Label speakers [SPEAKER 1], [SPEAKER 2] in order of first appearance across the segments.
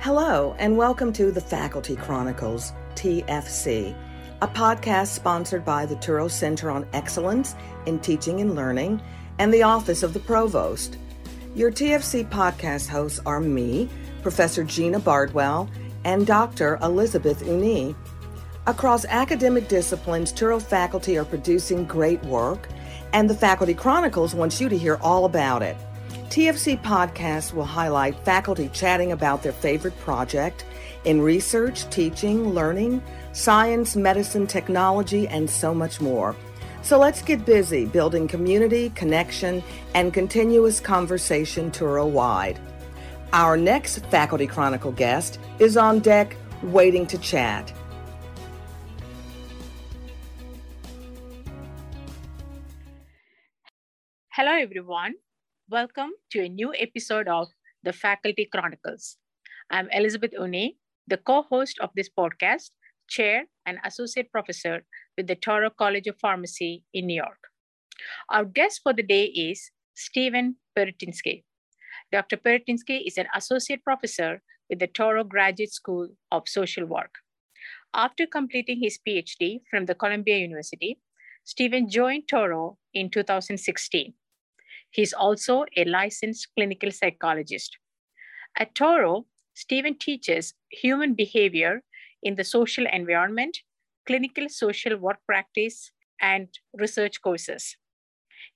[SPEAKER 1] Hello, and welcome to the Faculty Chronicles, TFC, a podcast sponsored by the Touro Center on Excellence in Teaching and Learning and the Office of the Provost. Your TFC podcast hosts are me, Professor Gina Bardwell, and Dr. Elizabeth Unni. Across academic disciplines, Touro faculty are producing great work, and the Faculty Chronicles wants you to hear all about it. TFC podcasts will highlight faculty chatting about their favorite project in research, teaching, learning, science, medicine, technology, and so much more. So let's get busy building community, connection, and continuous conversation Touro wide. Our next Faculty Chronicle guest is on deck waiting to chat.
[SPEAKER 2] Hello, everyone. Welcome to a new episode of the Faculty Chronicles. I'm Elizabeth Unni, the co host of this podcast, chair and associate professor with the Touro College of Pharmacy in New York. Our guest for the day is Steven Pirutinsky. Dr. Pirutinsky is an associate professor with the Touro Graduate School of Social Work. After completing his PhD from the Columbia University, Steven joined Touro in 2016 He's also a licensed clinical psychologist. At Touro, Steven teaches human behavior in the social environment, clinical social work practice, and research courses.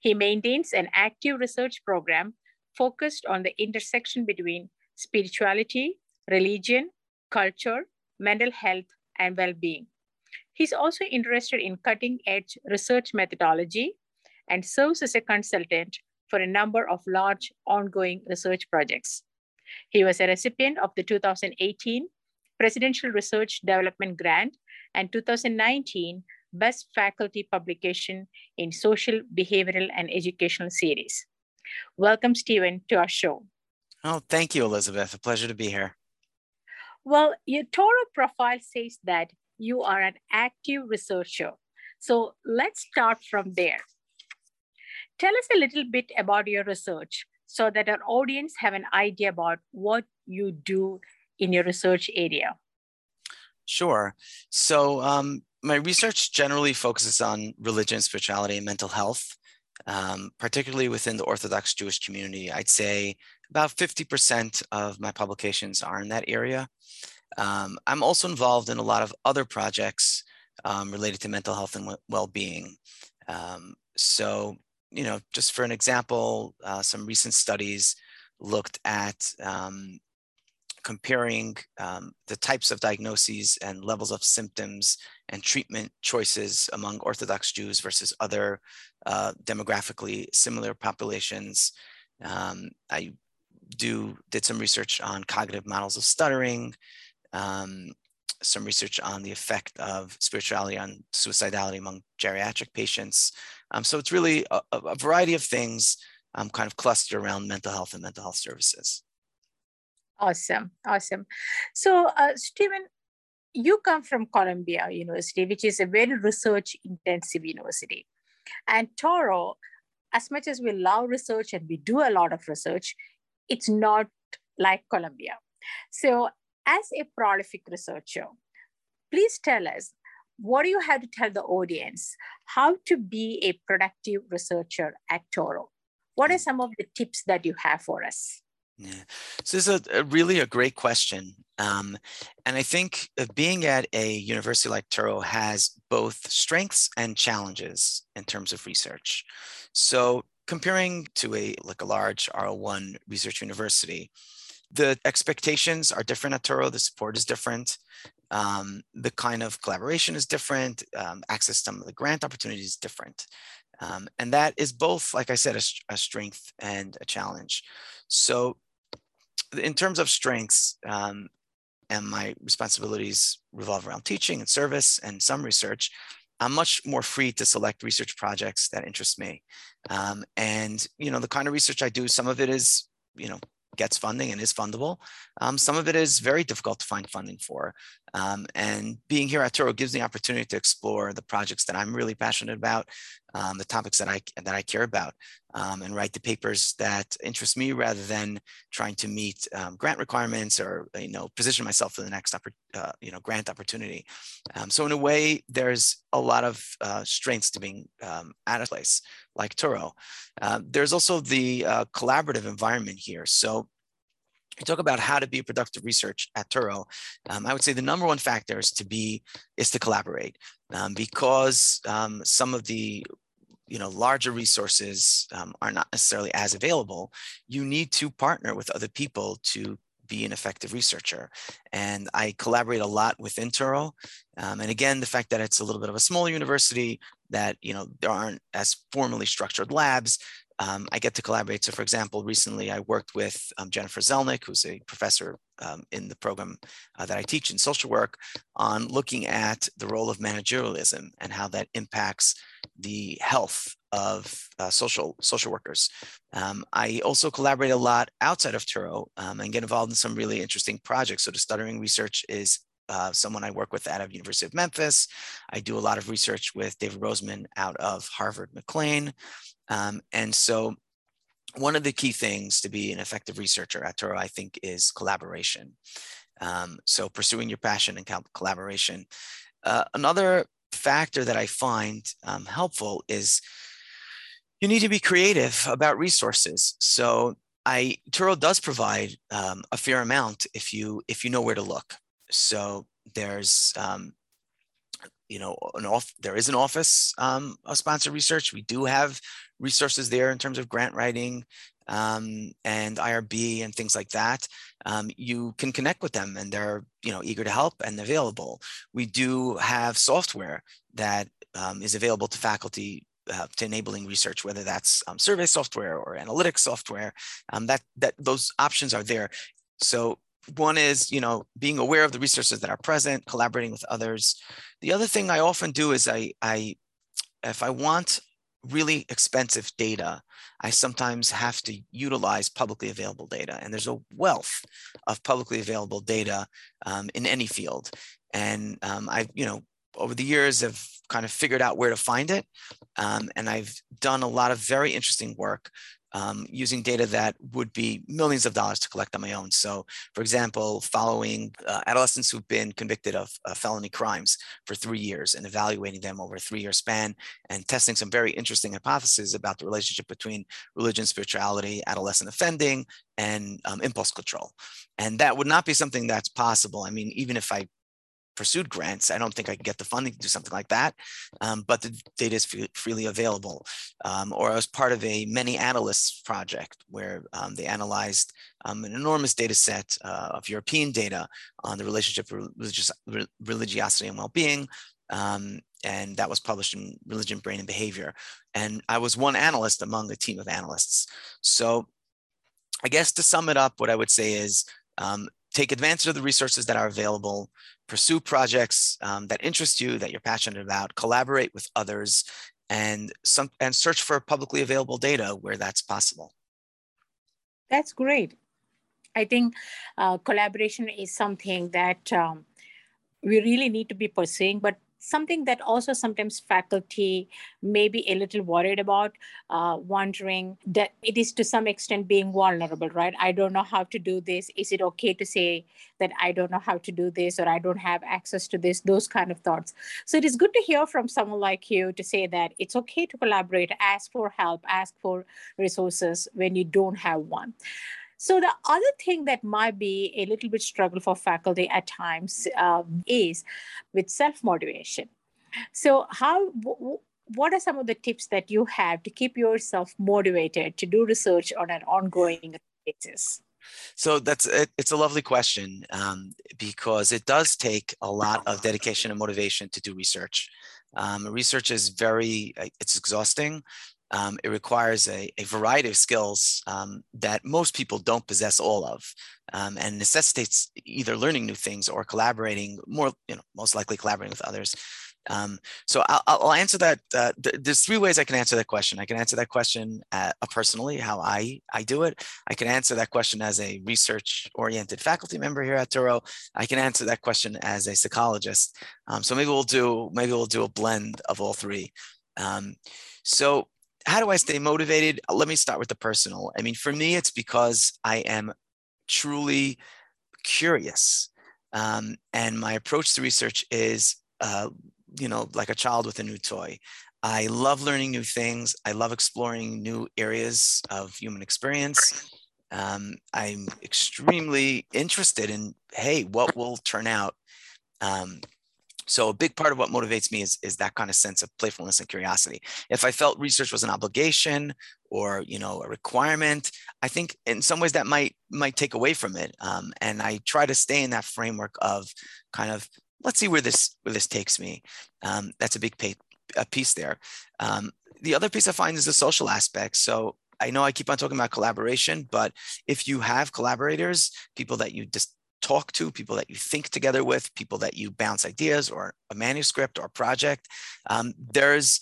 [SPEAKER 2] He maintains an active research program focused on the intersection between spirituality, religion, culture, mental health, and well being. He's also interested in cutting edge research methodology and serves as a consultant for a number of large ongoing research projects. He was a recipient of the 2018 Presidential Research Development Grant and 2019 Best Faculty Publication in Social, Behavioral, and Educational Series. Welcome, Steven, to our show.
[SPEAKER 3] Oh, thank you, Elizabeth. A pleasure to be here.
[SPEAKER 2] Well, your Touro profile says that you are an active researcher. So let's start from there. Tell us a little bit about your research so that our audience have an idea about what you do in your research area.
[SPEAKER 3] Sure. So, um, my research generally focuses on religion, spirituality, and mental health, um, particularly within the Orthodox Jewish community. I'd say about 50% of my publications are in that area. Um, I'm also involved in a lot of other projects um, related to mental health and well being. Um, so, you know, just for an example, uh, some recent studies looked at um, comparing um, the types of diagnoses and levels of symptoms and treatment choices among Orthodox Jews versus other uh, demographically similar populations. Um, I do did some research on cognitive models of stuttering, um, some research on the effect of spirituality on suicidality among geriatric patients. Um, so it's really a, a variety of things um, kind of clustered around mental health and mental health services.
[SPEAKER 2] Awesome, awesome. So, uh, Steven, you come from Columbia University, which is a very research intensive university. And Touro, as much as we love research and we do a lot of research, it's not like Columbia. So, as a prolific researcher, please tell us what do you have to tell the audience how to be a productive researcher at Touro? What are some of the tips that you have for us?
[SPEAKER 3] Yeah. So this is a, a really a great question. Um, and I think being at a university like Touro has both strengths and challenges in terms of research. So comparing to a like a large R01 research university, the expectations are different at Touro. The support is different. Um, the kind of collaboration is different. Um, access to some of the grant opportunities is different. Um, and that is both, like I said, a, a, strength and a challenge. So in terms of strengths, um, and my responsibilities revolve around teaching and service and some research, I'm much more free to select research projects that interest me. Um, and, you know, the kind of research I do, some of it is, you know, gets funding and is fundable. Um, some of it is very difficult to find funding for. Um, and being here at Touro gives me the opportunity to explore the projects that I'm really passionate about, um, the topics that I that I care about, um, and write the papers that interest me rather than trying to meet um, grant requirements or you know position myself for the next uh, you know grant opportunity. Um, so in a way, there's a lot of uh, strengths to being um, at a place like Touro. Uh, there's also the uh, collaborative environment here. So you talk about how to be a productive research at Touro, um, I would say the number one factor is to be is to collaborate um, because um, some of the you know larger resources um, are not necessarily as available. You need to partner with other people to be an effective researcher. And I collaborate a lot within Touro. Um, and again, the fact that it's a little bit of a smaller university, that you know there aren't as formally structured labs, um, I get to collaborate. So for example, recently I worked with um, Jennifer Zelnick, who's a professor um, in the program uh, that I teach in social work on looking at the role of managerialism and how that impacts the health of uh, social social workers. Um, I also collaborate a lot outside of Touro um, and get involved in some really interesting projects. So the stuttering research is uh, someone I work with out of University of Memphis. I do a lot of research with David Rosmarin out of Harvard McLean. Um, and so one of the key things to be an effective researcher at Touro, I think, is collaboration. Um, so pursuing your passion and collaboration. Uh, another factor that I find um, helpful is you need to be creative about resources. So I Touro does provide um, a fair amount if you if you know where to look. So there's um, you know an off there is an office um, of sponsored research. We do have resources there in terms of grant writing um, and IRB and things like that. Um, you can connect with them and they're you know eager to help and available. We do have software that um, is available to faculty uh, to enabling research, whether that's um, survey software or analytics software. Um, that that those options are there. So one is you know being aware of the resources that are present collaborating with others the other thing i often do is i i if i want really expensive data i sometimes have to utilize publicly available data. And there's a wealth of publicly available data um, in any field. And um, i've you know over the years have kind of figured out where to find it um, and i've done a lot of very interesting work um, using data that would be millions of dollars to collect on my own. So, for example, following uh, adolescents who've been convicted of uh, felony crimes for three years and evaluating them over a three year span and testing some very interesting hypotheses about the relationship between religion, spirituality, adolescent offending, and um, impulse control. And that would not be something that's possible. I mean, even if I pursued grants. I don't think I could get the funding to do something like that, um, but the data is freely available. Um, or I was part of a many analysts project where um, they analyzed um, an enormous data set uh, of European data on the relationship of religious, religiosity and well-being. Um, and that was published in Religion, Brain, and Behavior. And I was one analyst among a team of analysts. So I guess to sum it up, what I would say is um, take advantage of the resources that are available, pursue projects um, that interest you, that you're passionate about, collaborate with others, and some and search for publicly available data where that's possible.
[SPEAKER 2] That's great. I think uh, collaboration is something that um, we really need to be pursuing, but something that also sometimes faculty may be a little worried about, uh, wondering that it is to some extent being vulnerable, right? I don't know how to do this. Is it okay to say that I don't know how to do this or I don't have access to this? Those kind of thoughts. So it is good to hear from someone like you to say that it's okay to collaborate, ask for help, ask for resources when you don't have one. So the other thing that might be a little bit struggle for faculty at times um, is with self motivation. So how w- what are some of the tips that you have to keep yourself motivated to do research on an ongoing basis?
[SPEAKER 3] So that's it, it's a lovely question um, because it does take a lot of dedication and motivation to do research. Um, research is very uh, it's exhausting um, it requires a, a, variety of skills um, that most people don't possess all of um, and necessitates either learning new things or collaborating more you know most likely collaborating with others Um, so I'll, I'll, answer that. Uh, th- there's three ways I can answer that question. I can answer that question uh, personally, how I, I do it. I can answer that question as a research oriented faculty member here at Touro. I can answer that question as a psychologist. Um, so maybe we'll do, maybe we'll do a blend of all three. Um, so how do I stay motivated? Let me start with the personal. I mean, for me, it's because I am truly curious. Um, and my approach to research is uh, you know, like a child with a new toy. I love learning new things. I love exploring new areas of human experience. Um, I'm extremely interested in, hey, what will turn out? Um, so a big part of what motivates me is, is that kind of sense of playfulness and curiosity. If I felt research was an obligation or you know a requirement, I think in some ways that might might take away from it. Um, and I try to stay in that framework of kind of let's see where this where this takes me. Um, that's a big pay, a piece there. Um, the other piece I find is the social aspect. So I know I keep on talking about collaboration, but if you have collaborators, people that you just talk to, people that you think together with, people that you bounce ideas or a manuscript or project, um, there's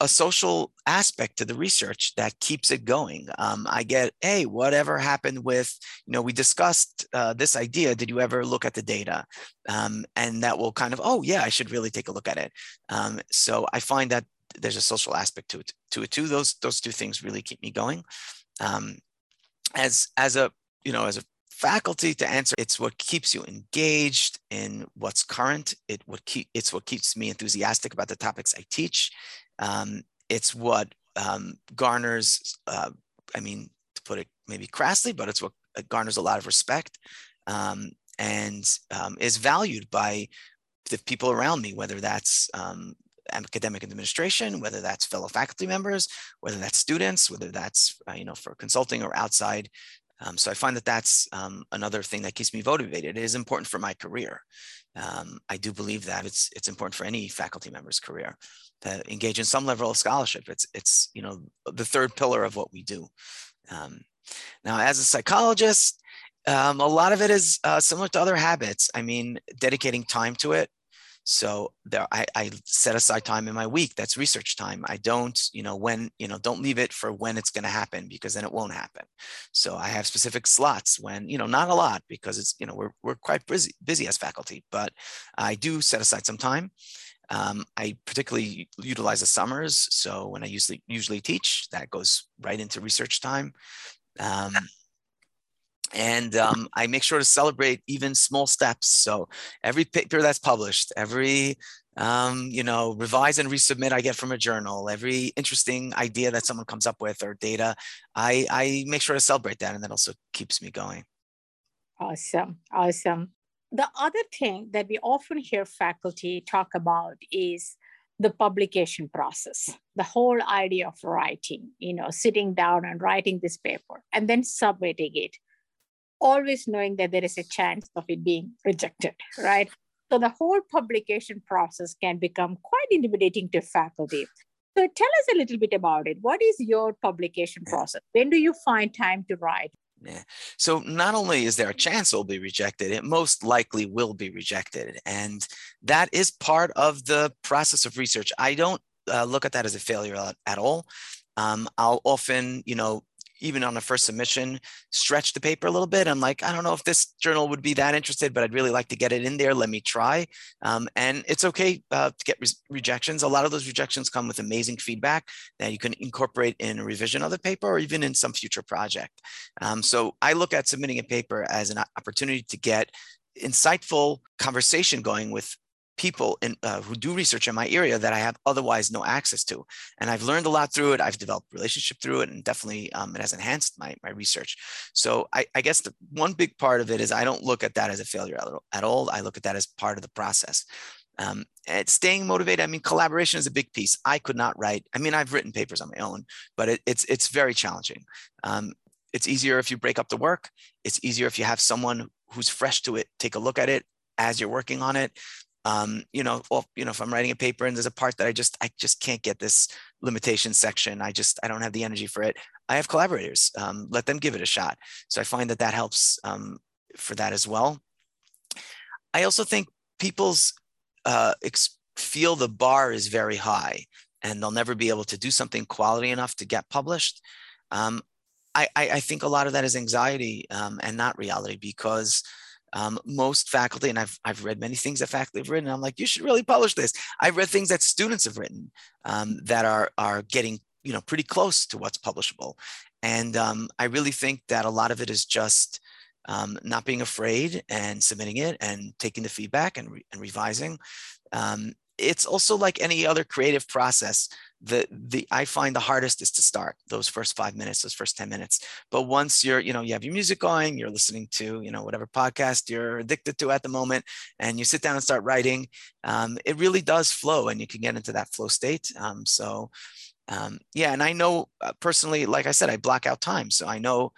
[SPEAKER 3] a social aspect to the research that keeps it going. Um, I get, hey, whatever happened with, you know, we discussed uh, this idea. Did you ever look at the data? Um, and that will kind of, oh yeah, I should really take a look at it. Um, so I find that there's a social aspect to it, to it too. Those those two things really keep me going. Um, as as a you know as a faculty to answer it's what keeps you engaged in what's current it what keep it's what keeps me enthusiastic about the topics i teach um, it's what um, garners, uh, I mean, to put it maybe crassly, but it's what garners a lot of respect um, and um, is valued by the people around me, whether that's um, academic administration, whether that's fellow faculty members, whether that's students, whether that's uh, you know for consulting or outside. Um, so I find that that's um, another thing that keeps me motivated. It is important for my career. Um, I do believe that it's it's important for any faculty member's career to engage in some level of scholarship. It's it's you know the third pillar of what we do. Um, now, as a psychologist, um, a lot of it is uh, similar to other habits. I mean, dedicating time to it. So there, I, I set aside time in my week. That's research time. I don't, you know, when, you know, don't leave it for when it's going to happen because then it won't happen. So I have specific slots when, you know, not a lot because it's, you know, we're, we're quite busy, busy as faculty, but I do set aside some time. Um, I particularly utilize the summers. So when I usually usually teach, that goes right into research time. Um, and um, I make sure to celebrate even small steps. So every paper that's published, every um, you know, revise and resubmit I get from a journal, every interesting idea that someone comes up with or data, I, I make sure to celebrate that, and that also keeps me going.
[SPEAKER 2] Awesome, awesome the other thing that we often hear faculty talk about is the publication process the whole idea of writing you know sitting down and writing this paper and then submitting it always knowing that there is a chance of it being rejected right so the whole publication process can become quite intimidating to faculty so tell us a little bit about it what is your publication process when do you find time to write
[SPEAKER 3] yeah. So not only is there a chance it'll be rejected, it most likely will be rejected. And that is part of the process of research. I don't uh, look at that as a failure at, at all. Um, I'll often, you know, even on the first submission, stretch the paper a little bit. I'm like, I don't know if this journal would be that interested, but I'd really like to get it in there. Let me try. Um, and it's okay uh, to get re- rejections. A lot of those rejections come with amazing feedback that you can incorporate in a revision of the paper or even in some future project. Um, so I look at submitting a paper as an opportunity to get insightful conversation going with people in, uh, who do research in my area that I have otherwise no access to. And I've learned a lot through it. I've developed relationship through it, and definitely um, it has enhanced my, my research. So I, I, guess the one big part of it is I don't look at that as a failure at all. I look at that as part of the process. Um, and staying motivated. I mean, collaboration is a big piece. I could not write. I mean, I've written papers on my own, but it, it's it's very challenging. Um, it's easier if you break up the work. It's easier if you have someone who's fresh to it take a look at it as you're working on it um, you know, well, you know, if I'm writing a paper and there's a part that I just, I just can't get this limitation section. I just, I don't have the energy for it. I have collaborators. Um, let them give it a shot. So I find that that helps um, for that as well. I also think people's uh, ex- feel the bar is very high and they'll never be able to do something quality enough to get published. Um, I, I, I, think a lot of that is anxiety um, and not reality because um, most faculty, and I've, I've read many things that faculty have written, I'm like, you should really publish this. I've read things that students have written um, that are, are getting you know, pretty close to what's publishable. And um, I really think that a lot of it is just um, not being afraid and submitting it and taking the feedback and, re- and revising. It's also like any other creative process the the i find the hardest is to start those first five minutes those first 10 minutes. But once you're you know you have your music going you're listening to you know whatever podcast you're addicted to at the moment and you sit down and start writing um, it really does flow and you can get into that flow state. Um, so um, yeah and i know uh, personally like i said i block out time. So i know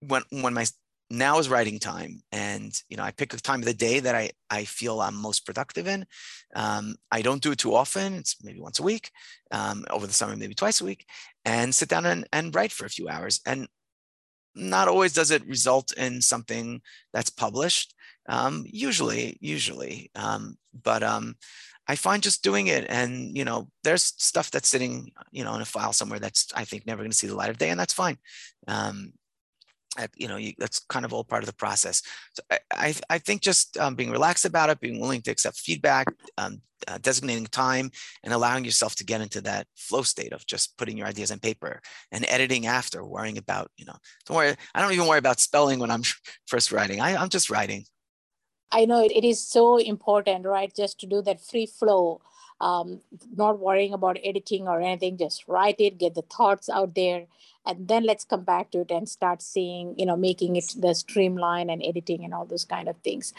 [SPEAKER 3] when when my now is writing time. And you know i pick a time of the day that i i feel i'm most productive in. Um, i don't do it too often. It's maybe once a week um, over the summer maybe twice a week and sit down and, and write for a few hours. And not always does it result in something that's published. Um, usually usually. Um, but um, i find just doing it and you know there's stuff that's sitting you know in a file somewhere that's i think never going to see the light of day and that's fine you know, you, that's kind of all part of the process. So I, I, I think just um, being relaxed about it, being willing to accept feedback, um, uh, designating time, and allowing yourself to get into that flow state of just putting your ideas on paper and editing after, worrying about, you know, don't worry. I don't even worry about spelling when I'm first writing. I, I'm just writing.
[SPEAKER 2] I know it, it is so important, right? Just to do that free flow um, not worrying about editing or anything just write it get the thoughts out there and then let's come back to it and start seeing you know making it the streamline and editing and all those kind of things.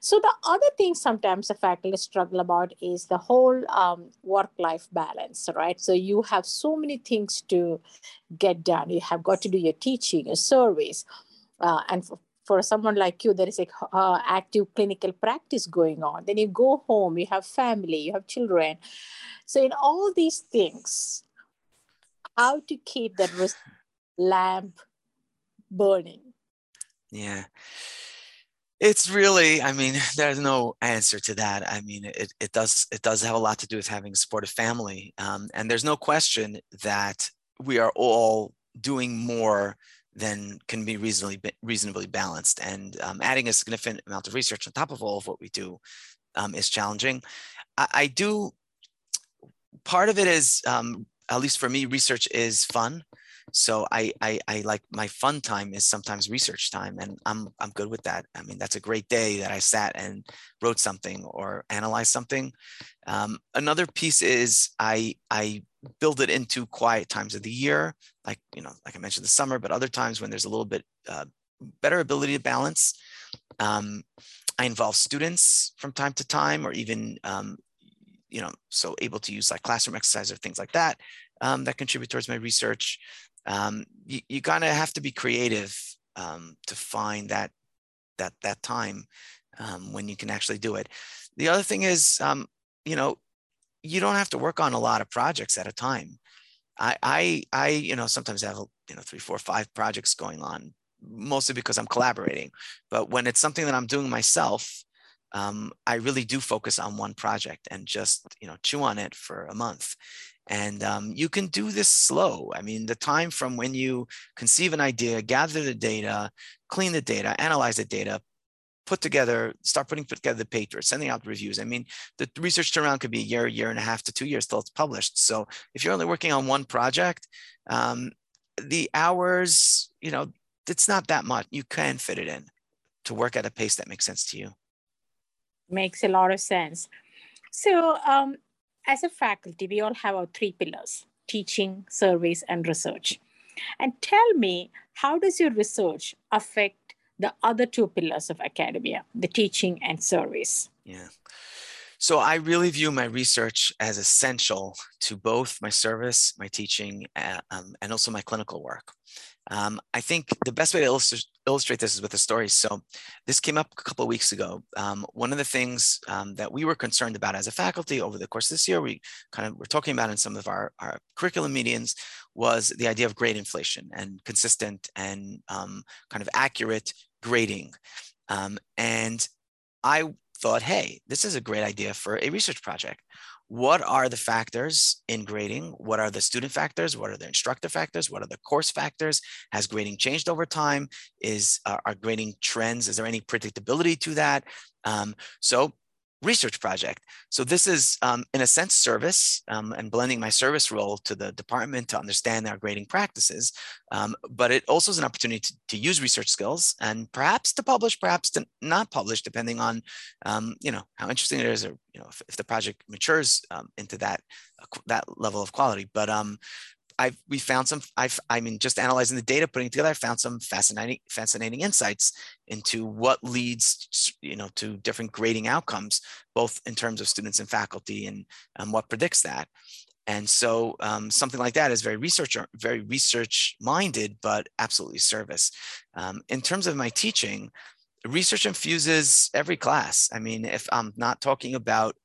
[SPEAKER 2] So the other thing sometimes the faculty struggle about is the whole um, work life balance right? So you have so many things to get done. You have got to do your teaching your surveys uh, and for, someone like you there is a uh, active clinical practice going on. Then you go home you have family you have children. So in all these things how to keep that lamp burning?
[SPEAKER 3] Yeah. It's really i mean there's no answer to that. I mean it, it does it does have a lot to do with having a supportive family. Um, and there's no question that we are all doing more then can be reasonably reasonably balanced. And um, adding a significant amount of research on top of all of what we do um, is challenging. I, I, do. Part of it is, um, at least for me, research is fun. So I, I, I like my fun time is sometimes research time, and I'm I'm good with that. I mean, that's a great day that I sat and wrote something or analyzed something. Um, another piece is I I build it into quiet times of the year, like you know, like I mentioned, the summer, but other times when there's a little bit uh, better ability to balance. Um, I involve students from time to time, or even um, you know, so able to use like classroom exercise or things like that um, that contribute towards my research. Um, you, you kind of have to be creative um, to find that that that time um, when you can actually do it. The other thing is, um, you know, you don't have to work on a lot of projects at a time. I, I, I, you know, sometimes have, you know, three, four, five projects going on, mostly because I'm collaborating. But when it's something that I'm doing myself, um, I really do focus on one project and just, you know, chew on it for a month. And um, you can do this slow. I mean, the time from when you conceive an idea, gather the data, clean the data, analyze the data, put together, start putting together the paper, sending out reviews. I mean, the research turnaround could be a year, year and a half to two years till it's published. So if you're only working on one project, um, the hours, you know, it's not that much. You can fit it in to work at a pace that makes sense to you.
[SPEAKER 2] Makes a lot of sense. So, um, as a faculty, we all have our three pillars teaching, surveys, and research. And tell me, how does your research affect the other two pillars of academia, the teaching and service.
[SPEAKER 3] Yeah. So I really view my research as essential to both my service, my teaching, uh, um, and also my clinical work. Um, I think the best way to illustrate, this is with a story. So this came up a couple of weeks ago. Um, one of the things um, that we were concerned about as a faculty over the course of this year, we kind of were talking about in some of our, our curriculum meetings, was the idea of grade inflation and consistent and um, kind of accurate grading. Um, and I thought, hey, this is a great idea for a research project. What are the factors in grading? What are the student factors? What are the instructor factors? What are the course factors? Has grading changed over time? Is uh, are grading trends? Is there any predictability to that? Um, so research project. So this is, um, in a sense, service um, and blending my service role to the department to understand our grading practices. Um, but it also is an opportunity to, to, use research skills and perhaps to publish, perhaps to not publish, depending on, um, you know, how interesting it is, or you know, if, if the project matures um, into that uh, that level of quality. But um, I've we found some. I've I mean, just analyzing the data, putting together, I found some fascinating fascinating insights into what leads you know to different grading outcomes, both in terms of students and faculty, and and what predicts that. And so um, something like that is very research very research minded, but absolutely service. Um, in terms of my teaching, research infuses every class. I mean, if I'm not talking about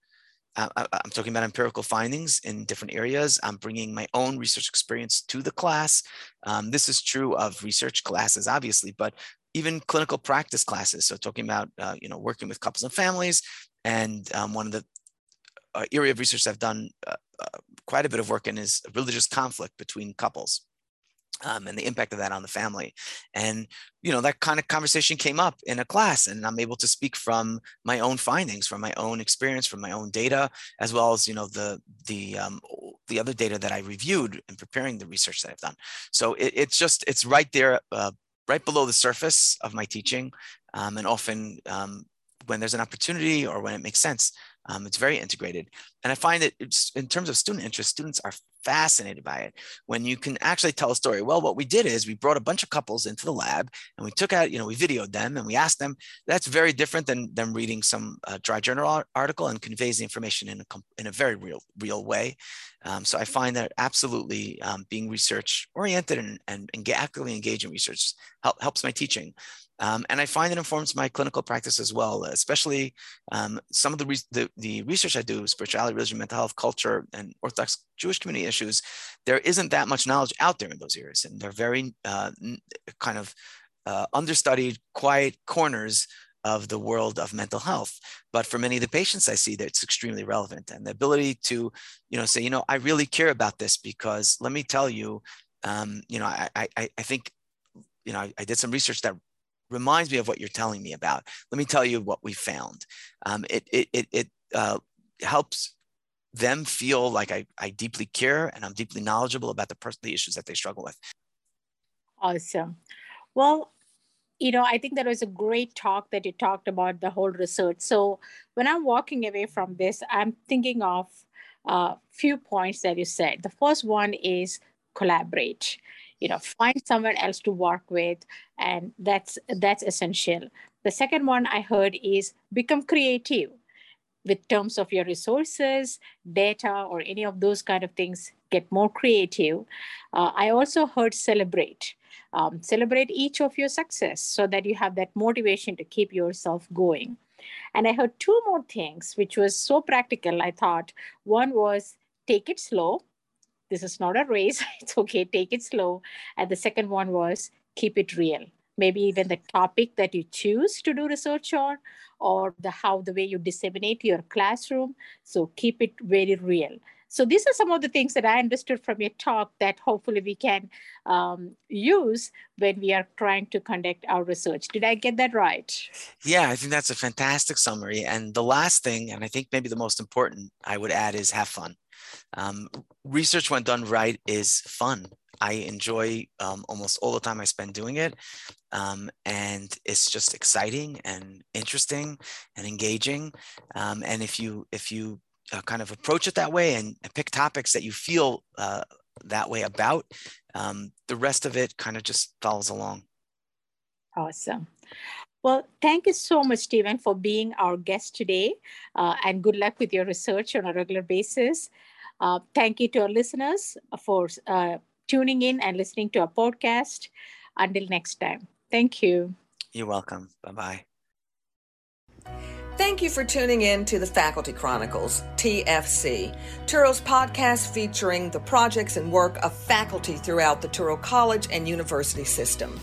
[SPEAKER 3] uh, I'm talking about empirical findings in different areas. I'm bringing my own research experience to the class. Um, this is true of research classes, obviously, but even clinical practice classes. So talking about, uh, you know, working with couples and families. And um, one of the uh, area of research I've done uh, uh, quite a bit of work in is religious conflict between couples um, and the impact of that on the family. And, you know, that kind of conversation came up in a class and I'm able to speak from my own findings, from my own experience, from my own data, as well as, you know, the, the, um, the other data that I reviewed in preparing the research that I've done. So it, it's just, it's right there, uh, right below the surface of my teaching. Um, and often um, when there's an opportunity or when it makes sense, um, it's very integrated. And I find that in terms of student interest, students are fascinated by it when you can actually tell a story. Well, what we did is we brought a bunch of couples into the lab and we took out, you know, we videoed them and we asked them. That's very different than them reading some uh, dry journal article and conveys the information in a, in a very real, real way. Um, so I find that absolutely um, being research oriented and, and, and actively engaged in research help, helps my teaching. Um, and I find it informs my clinical practice as well, especially um, some of the, re the, the, research I do, spirituality, religion, mental health, culture, and Orthodox Jewish community issues. There isn't that much knowledge out there in those areas, and they're very uh, kind of uh, understudied, quiet corners of the world of mental health. But for many of the patients I see, that it's extremely relevant, and the ability to, you know, say, you know, I really care about this because let me tell you, um, you know, I, I, I think you know, I, I, did some research that reminds me of what you're telling me about. Let me tell you what we found. Um, it it it, it uh, helps them feel like I, I deeply care and I'm deeply knowledgeable about the person the issues that they struggle with.
[SPEAKER 2] Awesome. Well, you know, I think that was a great talk that you talked about the whole research. So when I'm walking away from this, I'm thinking of a uh, few points that you said. The first one is collaborate you know find someone else to work with and that's that's essential. The second one i heard is become creative with terms of your resources data or any of those kind of things get more creative. Uh, i also heard celebrate um, celebrate each of your success so that you have that motivation to keep yourself going. And i heard two more things which was so practical i thought. One was take it slow this is not a race. It's okay, take it slow. And the second one was keep it real. Maybe even the topic that you choose to do research on, or the how the way you disseminate your classroom. So keep it very real. So these are some of the things that I understood from your talk that hopefully we can um, use when we are trying to conduct our research. Did I get that right?
[SPEAKER 3] Yeah, I think that's a fantastic summary. And the last thing, and I think maybe the most important I would add is have fun. Um, research when done right is fun. I enjoy um, almost all the time I spend doing it. Um, and it's just exciting and interesting and engaging. Um, and if you, if you uh, kind of approach it that way and, pick topics that you feel uh, that way about, um, the rest of it kind of just follows along.
[SPEAKER 2] Awesome. Well, thank you so much, Steven, for being our guest today. Uh, and good luck with your research on a regular basis. Uh, thank you to our listeners for uh, tuning in and listening to our podcast. Until next time, thank you.
[SPEAKER 3] You're welcome. Bye bye.
[SPEAKER 1] Thank you for tuning in to the Faculty Chronicles, TFC, Touro's podcast featuring the projects and work of faculty throughout the Touro College and University system.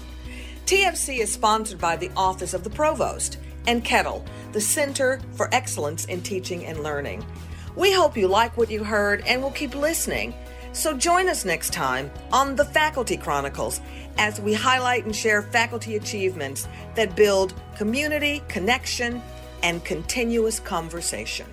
[SPEAKER 1] TFC is sponsored by the Office of the Provost and Kettle, the Center for Excellence in Teaching and Learning. We hope you like what you heard and will keep listening. So join us next time on the Faculty Chronicles as we highlight and share faculty achievements that build community, connection, and continuous conversation.